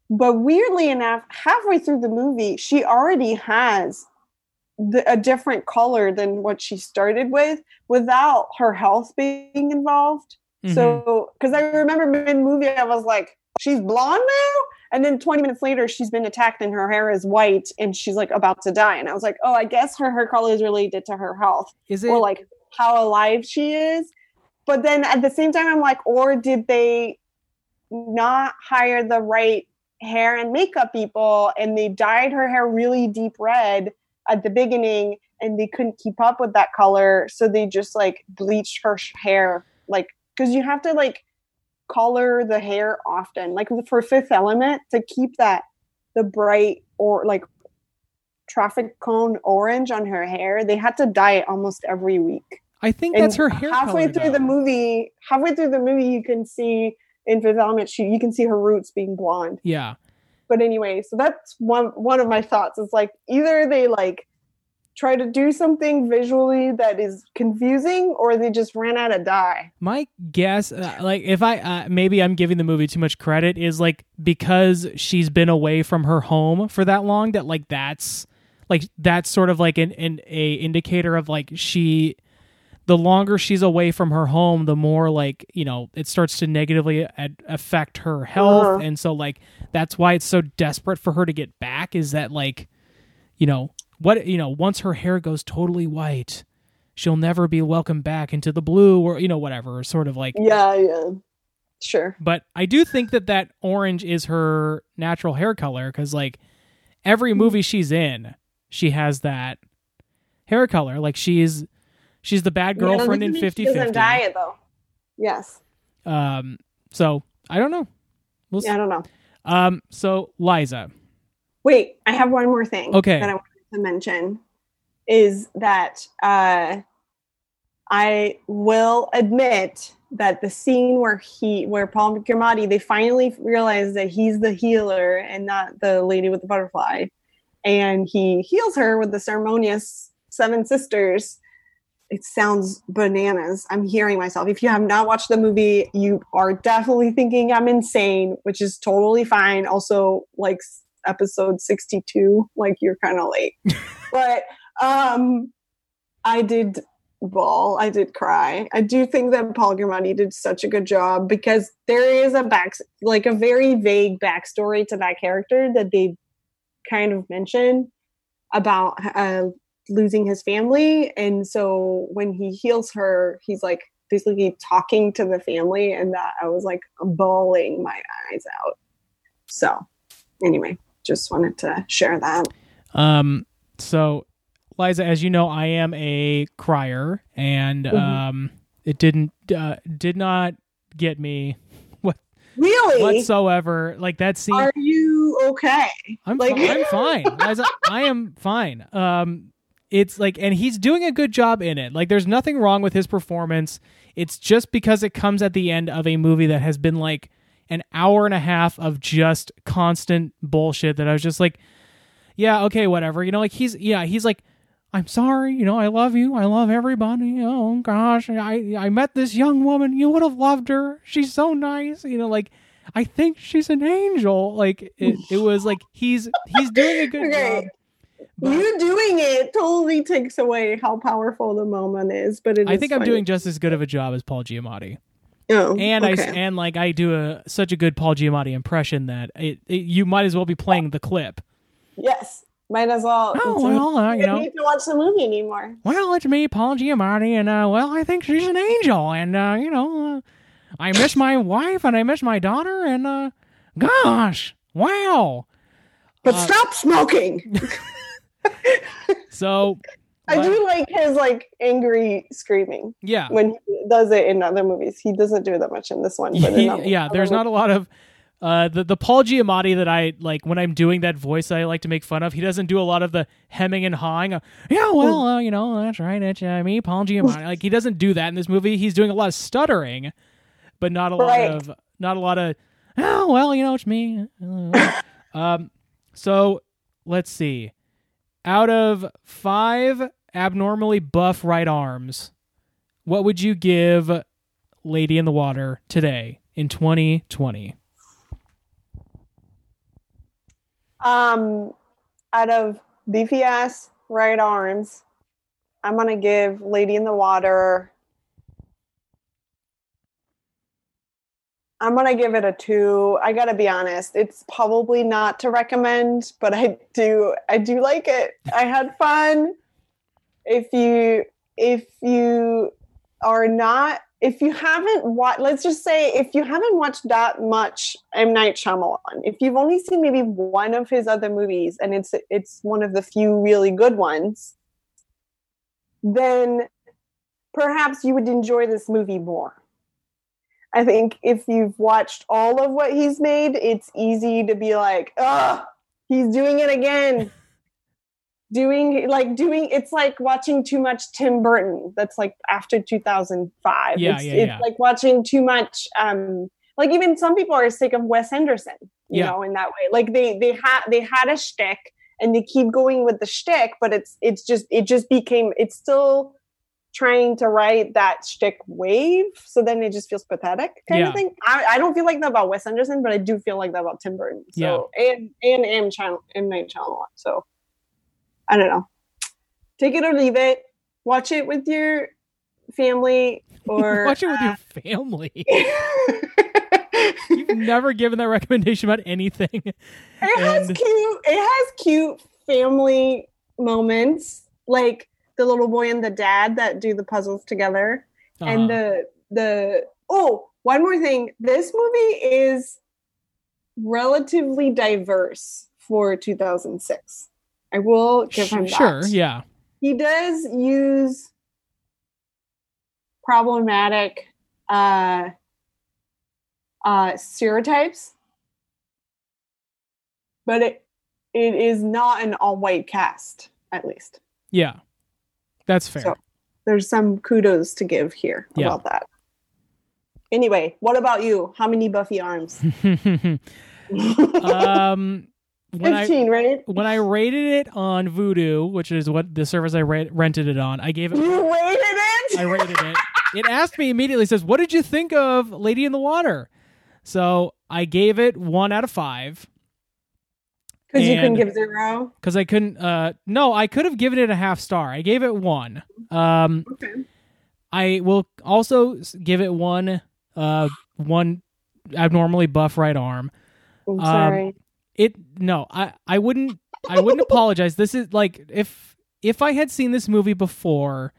But weirdly enough halfway through the movie she already has the, a different color than what she started with without her health being involved
Mhm.
so because i remember mid movie i was like she's blonde now and then 20 minutes later she's been attacked and her hair is white and she's like about to die and i was like oh i guess her hair color is related to her health
is it
or like how alive she is. But then at the same time, I'm like, or did they not hire the right hair and makeup people and they dyed her hair really deep red at the beginning and they couldn't keep up with that color. So they just like bleached her hair, like, because you have to like color the hair often. Like for Fifth Element, to keep that, the bright or like traffic cone orange on her hair, they had to dye it almost every week
i think
and
that's her hair
halfway through
though.
the movie halfway through the movie you can see in Fifth Element she you can see her roots being blonde
yeah
but anyway so that's one one of my thoughts. It's like either they like try to do something visually that is confusing or they just ran out of dye.
My guess, uh, like if I uh, maybe I'm giving the movie too much credit, is like because she's been away from her home for that long that like that's like that's sort of like an, an a indicator of like she the longer she's away from her home the more like you know it starts to negatively ad- affect her health.
Uh-huh.
and so like that's why it's so desperate for her to get back is that like you know what you know once her hair goes totally white she'll never be welcomed back into the blue or you know whatever sort of like
yeah yeah. Sure.
But i do think that that orange is her natural hair color because like every movie she's in she has that hair color. Like she's she's the bad girlfriend in
movie
50
doesn't
50
dye it though. Yes.
Um so i don't know. We'll
yeah i don't know.
Um so liza.
Wait, I have one more thing
Okay.
that I wanted to mention is that uh, I will admit that the scene where he where Paul Giamatti they finally realize that he's the healer and not the lady with the butterfly, and he heals her with the ceremonious seven sisters. It sounds bananas. I'm hearing myself. If you have not watched the movie, you are definitely thinking I'm insane, which is totally fine. Also, like episode 62, like you're kind of late. [LAUGHS] but um I did bawl. I did cry. I do think that Paul Giamatti did such a good job because there is a back, like a very vague backstory to that character that they kind of mention about uh, losing his family, and so when he heals her, he's like basically talking to the family, and that I was like bawling my eyes out. So, anyway, just wanted to share that.
Um, so, Liza, as you know, I am a crier, and
Mhm.
um, it didn't uh, did not get me [LAUGHS] what
really?
whatsoever. Like that scene.
Are you okay?
I'm
like-
fi- I'm fine. I am fine. Um, it's like, and he's doing a good job in it. Like, there's nothing wrong with his performance. It's just because it comes at the end of a movie that has been like an hour and a half of just constant bullshit that I was just like, yeah, okay, whatever. You know, like he's yeah, he's like, I'm sorry. You know, I love you. I love everybody. Oh gosh, I I met this young woman. You would have loved her. She's so nice. You know, like. I think she's an angel. Like it, it was like he's he's doing a good [LAUGHS]
Okay.
job. But-
you doing it totally takes away how powerful the moment is. But it
I
is
think I'm doing just as good of a job as Paul Giamatti,
Oh,
and I and like I do a such a good Paul Giamatti impression that it, it you might as well be playing the clip.
yes, might as well.
Oh well, uh, you
don't
know,
need to watch the movie anymore.
well it's me, Paul Giamatti, and uh, well I think she's an angel, and uh, you know, uh, I miss my wife and I miss my daughter, and uh, gosh, wow.
But
Uh,
stop smoking. [LAUGHS]
So
I
but-
do like his like angry screaming
yeah,
when he does it in other movies. He doesn't do that much in this one. But in
yeah, there's
other
not a lot of uh the the Paul Giamatti that I like when I'm doing that voice I like to make fun of. He doesn't do a lot of the hemming and hawing. Uh, yeah, well, uh, you know, that's right. It's uh, me, Paul Giamatti. like he doesn't do that in this movie. He's doing a lot of stuttering, but not a lot
Right.
of not a lot of. Oh well, you know, it's me. [LAUGHS] um, so let's see. Out of five abnormally buff right arms, what would you give Lady in the Water today in 2020?
Um, out of beefy ass right arms, I'm gonna give Lady in the Water. I'm gonna give it a two. I gotta be honest; it's probably not to recommend, but I do. I do like it. I had fun. If you if you are not if you haven't watched, let's just say if you haven't watched that much M Night Shyamalan, if you've only seen maybe one of his other movies and it's it's one of the few really good ones, then perhaps you would enjoy this movie more. I think if you've watched all of what he's made, it's easy to be like, ugh, he's doing it again. [LAUGHS] doing like doing it's like watching too much Tim Burton. That's like after 2005.
Yeah,
it's,
yeah,
it's
yeah.
like watching too much um like even some people are sick of Wes Anderson, you
Yeah.
know, in that way. Like they they had they had a shtick and they keep going with the shtick, but it's it's just it just became it's still trying to write that shtick wave, so then it just feels pathetic kind
Yeah.
of thing. I, I don't feel like that about Wes Anderson, but I do feel like that about Tim Burton. So and and M channel M Night Shyamalan. So I don't know. Take it or leave it. Watch it with your family or [LAUGHS]
Watch it with your family. [LAUGHS] You've never given that recommendation about anything.
It has cute. It has cute family moments, like the little boy and the dad that do the puzzles together, and
Uh-huh.
the the oh, one more thing. This movie is relatively diverse for 2006. I will give him that.
sure, yeah.
He does use problematic uh, uh, stereotypes, but it it is not an all white cast, at least.
Yeah. That's fair.
So there's some kudos to give here
Yeah.
about that. Anyway, what about you? How many Buffy arms? [LAUGHS] [LAUGHS]
um when I
15, right?
when I rated it on Vudu, which is what the service I ra- rented it on, I gave it
You rated it?
I rated it. It asked me immediately, says, What did you think of Lady in the Water? So I gave it one out of five
Because you couldn't give zero.
because I couldn't. Uh, no, I could have given it a half star. I gave it one. Um,
Okay.
I will also give it one. Uh, one abnormally buff right arm.
I'm
Um,
sorry.
It no, I I wouldn't. I wouldn't [LAUGHS] apologize. This is like if if I had seen this movie before,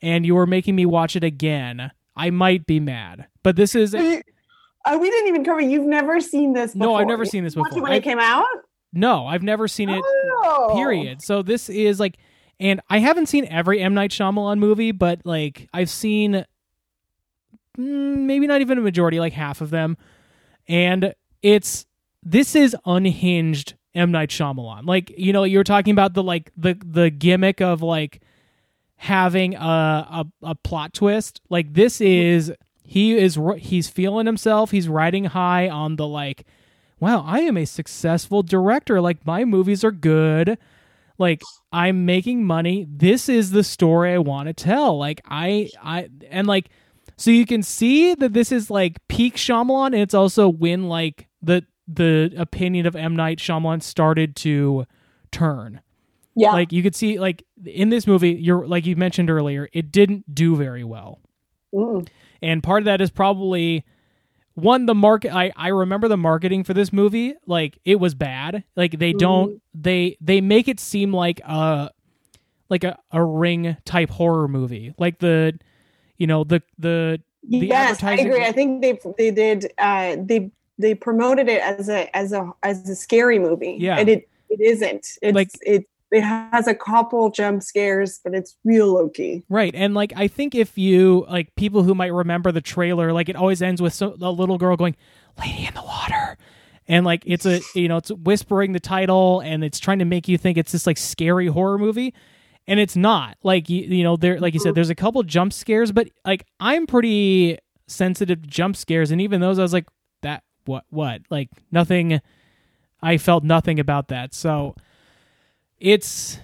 and you were making me watch it again, I might be mad. But this is
uh, [LAUGHS] we didn't even cover. You've never seen this.
No, I've
before.
never seen this before.
when it came out.
No, I've never seen it.
Oh.
period. So this is like, and I haven't seen every M Night Shyamalan movie, but like I've seen mm, maybe not even a majority, like half of them. and it's this is unhinged M Night Shyamalan. Like you know, you're talking about the like the the gimmick of like having a a, a plot twist. Like this is he is he's feeling himself. He's riding high on the like, wow, I am a successful director. Like my movies are good. Like I'm making money. This is the story I want to tell. Like I I and like so you can see that this is like peak Shyamalan, and it's also when like the the opinion of M Night Shyamalan started to turn.
Yeah.
Like you could see like in this movie, you're like you mentioned earlier, it didn't do very well.
Mm.
And part of that is probably one the market I I remember the marketing for this movie, like it was bad. Like they don't
Mhm.
they they make it seem like a like a, a ring type horror movie. Like the you know, the the the
yes, I agree. I think they they did uh, they they promoted it as a as a as a scary movie.
Yeah.
and it it isn't. It's
Like-
it it has a couple jump scares, but it's real low key.
Right. And like I think if you like people who might remember the trailer, like it always ends with a little girl going, "Lady in the water." And like it's a you know, it's whispering the title and it's trying to make you think it's this like scary horror movie. And it's not. Like you, you know, there like you said there's a couple jump scares, but like I'm pretty sensitive to jump scares and even those I was like that what what? Like nothing I felt nothing about that. So it's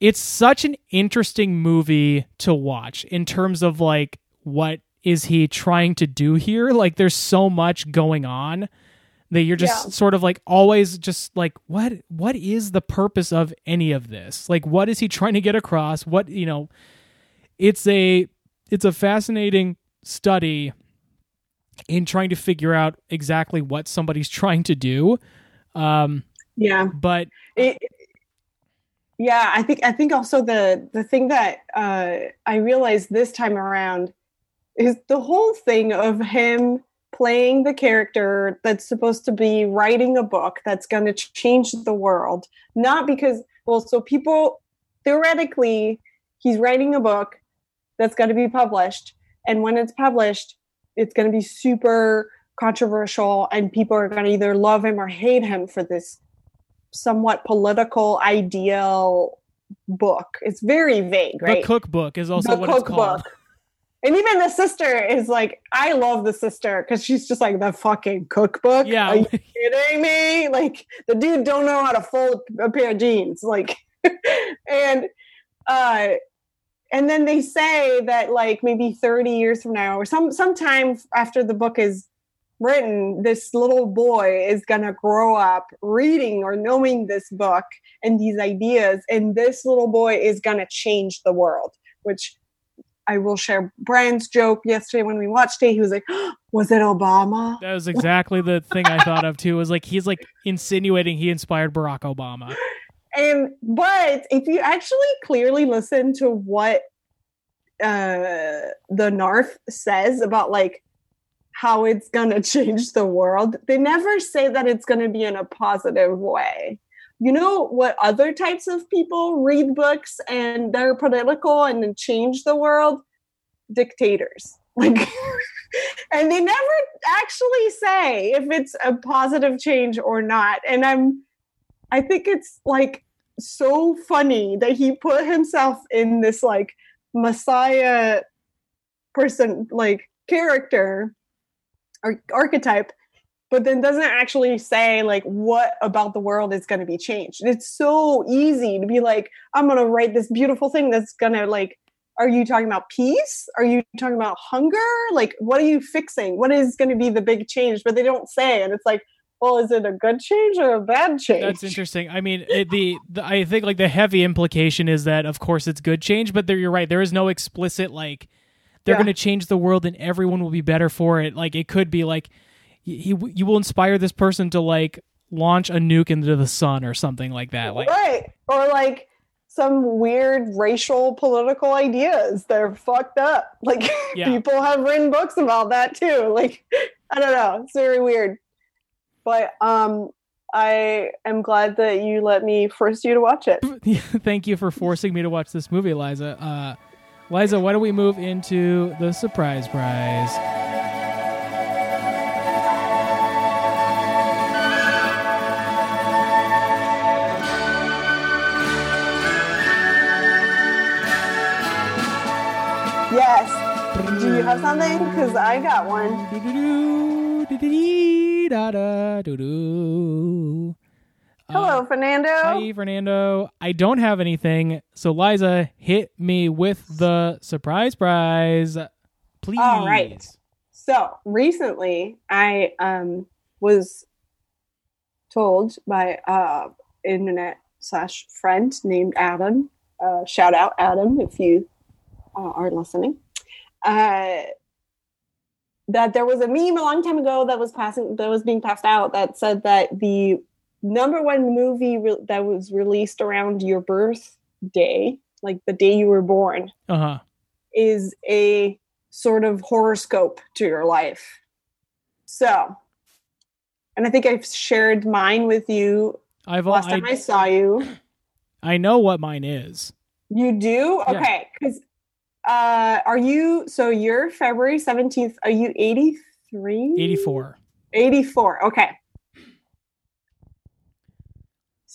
it's such an interesting movie to watch in terms of like what is he trying to do here? Like there's so much going on that you're just
Yeah.
sort of like always just like what what is the purpose of any of this? Like what is he trying to get across? What you know it's a it's a fascinating study in trying to figure out exactly what somebody's trying to do. Um
Yeah,
but
it, yeah. I think I think also the the thing that uh, I realized this time around is the whole thing of him playing the character that's supposed to be writing a book that's going to change the world not because well so people theoretically he's writing a book that's going to be published and when it's published it's going to be super controversial and people are going to either love him or hate him for this somewhat political ideal book it's very vague right
the cookbook is also
the
what it's called
and even the sister is like, I love the sister because she's just like the fucking cookbook.
Yeah.
Are you kidding me? Like the dude don't know how to fold a pair of jeans. Like, [LAUGHS] and uh, and then they say that like maybe 30 years from now or some sometime after the book is written, this little boy is gonna grow up reading or knowing this book and these ideas, and this little boy is gonna change the world, which I will share Brian's joke yesterday when we watched it. He was like, [GASPS] "Was it Obama?"
That was exactly the thing I thought of too. Was like he's like insinuating he inspired Barack Obama.
And but if you actually clearly listen to what uh, the Narf says about like how it's gonna [LAUGHS] change the world, they never say that it's gonna be in a positive way. You know what other types of people read books and they're political and change the world? Dictators. [LAUGHS] Like and they never actually say if it's a positive change or not. And I'm I think it's like so funny that he put himself in this like messiah person like character or archetype but then doesn't actually say like what about the world is going to be changed. It's so easy to be like i'm going to write this beautiful thing that's going to like are you talking about peace? Are you talking about hunger? Like what are you fixing? What is going to be the big change? But they don't say and it's like well is it a good change or a bad change?
That's interesting. I mean, it, the, the I think like the heavy implication is that of course it's good change, but there you're right. There is no explicit like they're
Yeah.
going to change the world and everyone will be better for it. Like it could be like you you will inspire this person to like launch a nuke into the sun or something like that. Like
right or like some weird racial political ideas they're fucked up [LAUGHS] like
Yeah.
people have written books about that too [LAUGHS] like i don't know it's very weird but um i am glad that you let me force you to watch it [LAUGHS]
thank you for forcing me to watch this movie, Eliza. Uh, Liza, why don't we move into the surprise prize?
Yes. Do you have something? Because I got one. Hello,
Uh,
Fernando.
Hi, Fernando. I don't have anything, so Liza, hit me with the surprise prize, please.
All right. So recently, I um, was told by uh, internet slash friend named Adam. Uh, shout out Adam if you uh, are listening. Uh, that there was a meme a long time ago that was passing that was being passed out that said that the number one movie re- that was released around your birthday, like the day you were born,
Uh huh.
is a sort of horoscope to your life. So, and I think I've shared mine with you
I've
last
I,
time I saw you. [CLEARS THROAT]
I know what mine is.
You do? Okay. Because uh, are you, so you're February 17th. Are you 83?
84.
84. Okay.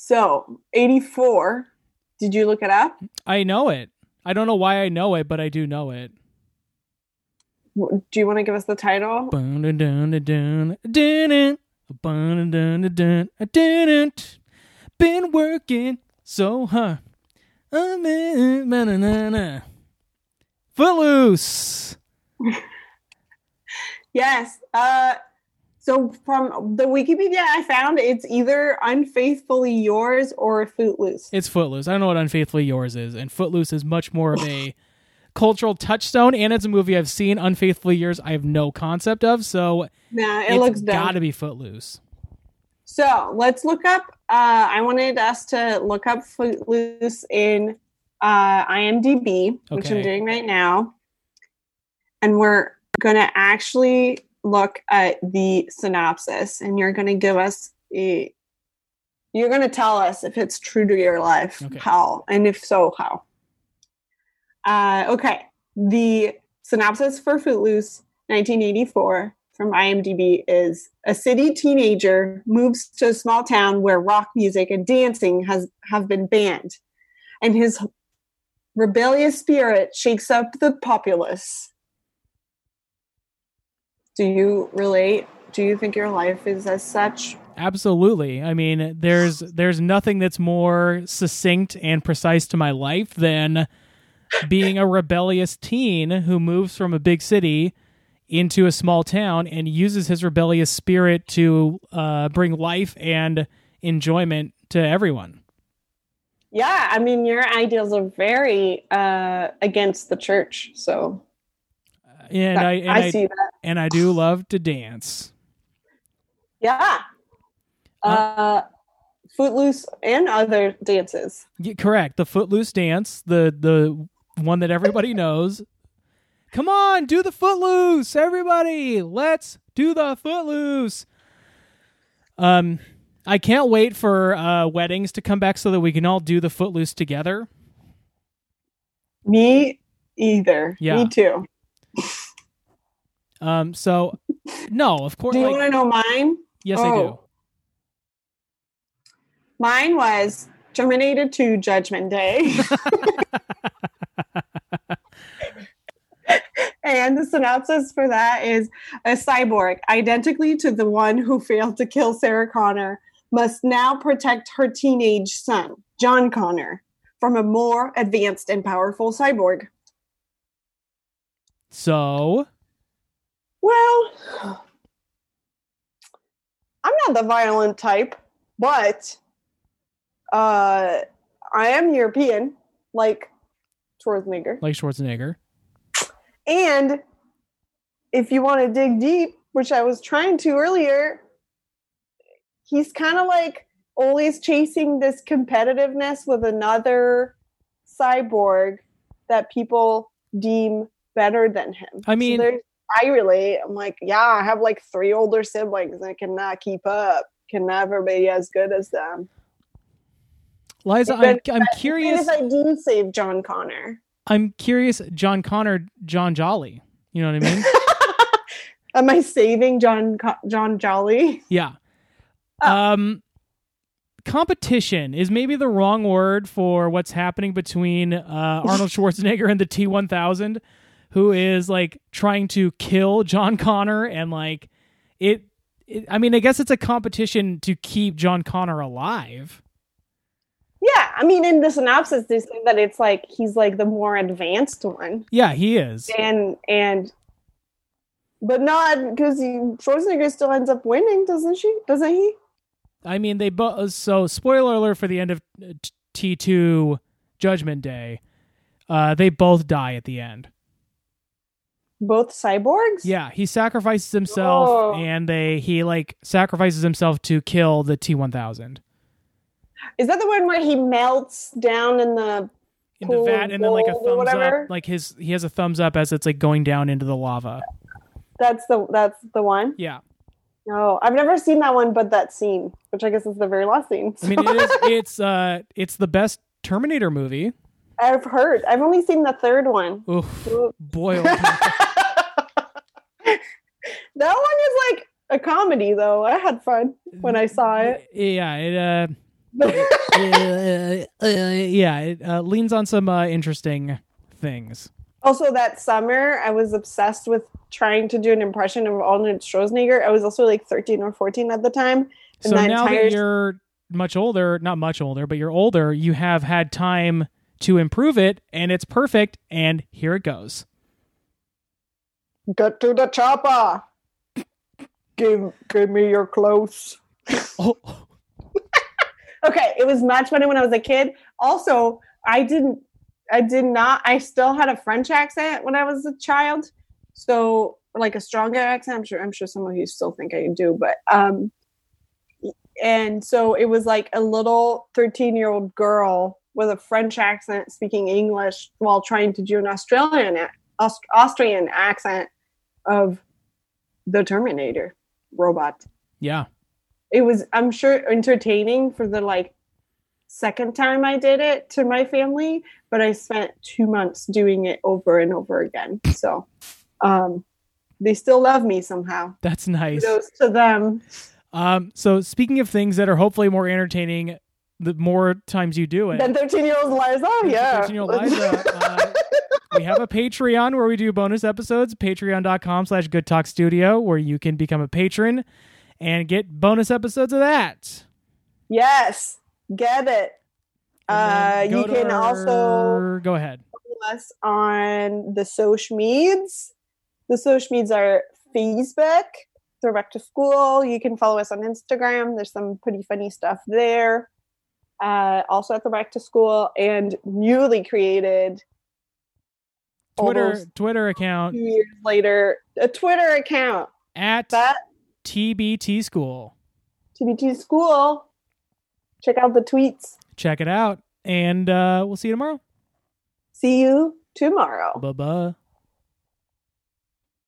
So, 84. Did you look it up?
I know it. I don't know why I know it, but I do know it.
Do you want to give us the title?
Been working so hard. I'm in- na-na-na-na. Footloose.
Yes. Uh, so from the Wikipedia I found, it's either unfaithfully yours or Footloose.
It's Footloose. I don't know what Unfaithfully Yours is, and Footloose is much more of a cultural touchstone, and it's a movie I've seen. Unfaithfully Yours, I have no concept of, so
Nah, it
it's
looks
gotta be Footloose.
So let's look up. Uh, I wanted us to look up Footloose in uh, IMDb, which I'm doing right now, and we're gonna actually look at the synopsis, and you're gonna give us a. You're gonna tell us if it's true to your life,
Okay.
how, and if so, how. Uh, okay, the synopsis for Footloose, 1984, from IMDb is a city teenager moves to a small town where rock music and dancing has have been banned, and his rebellious spirit shakes up the populace. Do you relate? Do you think your life is as such?
Absolutely. I mean, there's there's nothing that's more succinct and precise to my life than being a rebellious teen who moves from a big city into a small town and uses his rebellious spirit to uh, bring life and enjoyment to everyone.
Yeah, I mean, your ideals are very uh, against the church, so
And I and
I,
I,
see that.
and I do love to dance.
Yeah. Uh, Footloose and other dances.
Yeah, correct. The footloose dance, the the one that everybody knows. Come on, do the footloose, everybody. Let's do the footloose. Um I can't wait for uh weddings to come back so that we can all do the footloose together.
Me either.
Yeah.
Me too.
Um so no, of course
Do you
like,
want to know mine?
yes I do.
Oh. Mine was Terminator 2 Judgment Day. [LAUGHS] and the synopsis for that is a cyborg, identically to the one who failed to kill Sarah Connor, must now protect her teenage son, John Connor, from a more advanced and powerful cyborg.
So,
Well, I'm not the violent type, but uh, I am European, like Schwarzenegger.
like Schwarzenegger.
And if you want to dig deep, which I was trying to earlier, he's kind of like always chasing this competitiveness with another cyborg that people deem better than him.
I mean-
there's- I relate. I'm like, yeah, I have like three older siblings. I cannot keep up. Can never be as good as them.
Liza, I'm, I'm curious.
if I do save John Connor.
I'm curious. John Connor, John Jolly. You know what I mean? [LAUGHS]
Am I saving John John Jolly?
Yeah.
Oh.
Um competition is maybe the wrong word for what's happening between uh, Arnold [LAUGHS] Schwarzenegger and the T1000 who is like trying to kill John Connor and like it, it I mean, I guess it's a competition to keep John Connor alive.
Yeah, I mean, in the synopsis, they say that it's like he's like the more advanced one,
Yeah, he is.
and and, but not because Schwarzenegger still ends up winning, doesn't she? Doesn't he?
I mean, they both. So, spoiler alert for the end of T two Judgment Day. Uh, they both die at the end.
Both cyborgs.
Yeah, he sacrifices himself,
Oh.
and they he like sacrifices himself to kill the T one thousand
Is that the one where he melts down in the?
in the vat, and then like a thumbs up, like his he has a thumbs up as it's like going down into the lava.
That's the that's the one.
Yeah,
No, I've never seen that one, but that scene, which I guess is the very last scene.
I mean it is [LAUGHS] it's uh it's the best Terminator movie.
I've heard. I've only seen the third one.
Oof, boy, oh [LAUGHS]
that one is like a comedy, though. I had fun when I saw it.
yeah, it uh. [LAUGHS] uh, uh, yeah, it uh, leans on some uh, interesting things.
also, that summer, I was obsessed with trying to do an impression of Arnold Schwarzenegger. I was also like 13 or 14 at the time. And
So now
entire-
that you're much older, not much older, but you're older, you have had time to improve it, and it's perfect. And here it goes.
Get to the chopper. Give, give me your clothes.
Oh, [LAUGHS]
okay it was much funny when i was a kid also i didn't i did not i still had a french accent when i was a child so like a stronger accent i'm sure i'm sure some of you still think i do but um and so it was like a little 13 year old girl with a french accent speaking english while trying to do an australian Aust- austrian accent of the terminator robot
yeah.
it was i'm sure entertaining for the like second time i did it to my family but i spent two months doing it over and over again so um they still love me somehow
That's nice.
kudos to them
Um, so speaking of things that are hopefully more entertaining, the more times you do it.
then 13 year old liza yeah
13-year-old Liza, uh, we have a Patreon where we do bonus episodes, patreon.com slash good talk studio, where you can become a patron and get bonus episodes of that.
yes get it uh you can also
go ahead.
follow us on the social medias. The social medias are Facebook, Throwback to School. You can follow us on Instagram. There's some pretty funny stuff there. Uh, also at the Back to School and newly created
Twitter Twitter
two
account
years later a Twitter account.
at
That
TBT School.
TBT School. Check out the tweets.
Check it out, and uh, we'll see you tomorrow.
See you tomorrow.
Bye bye.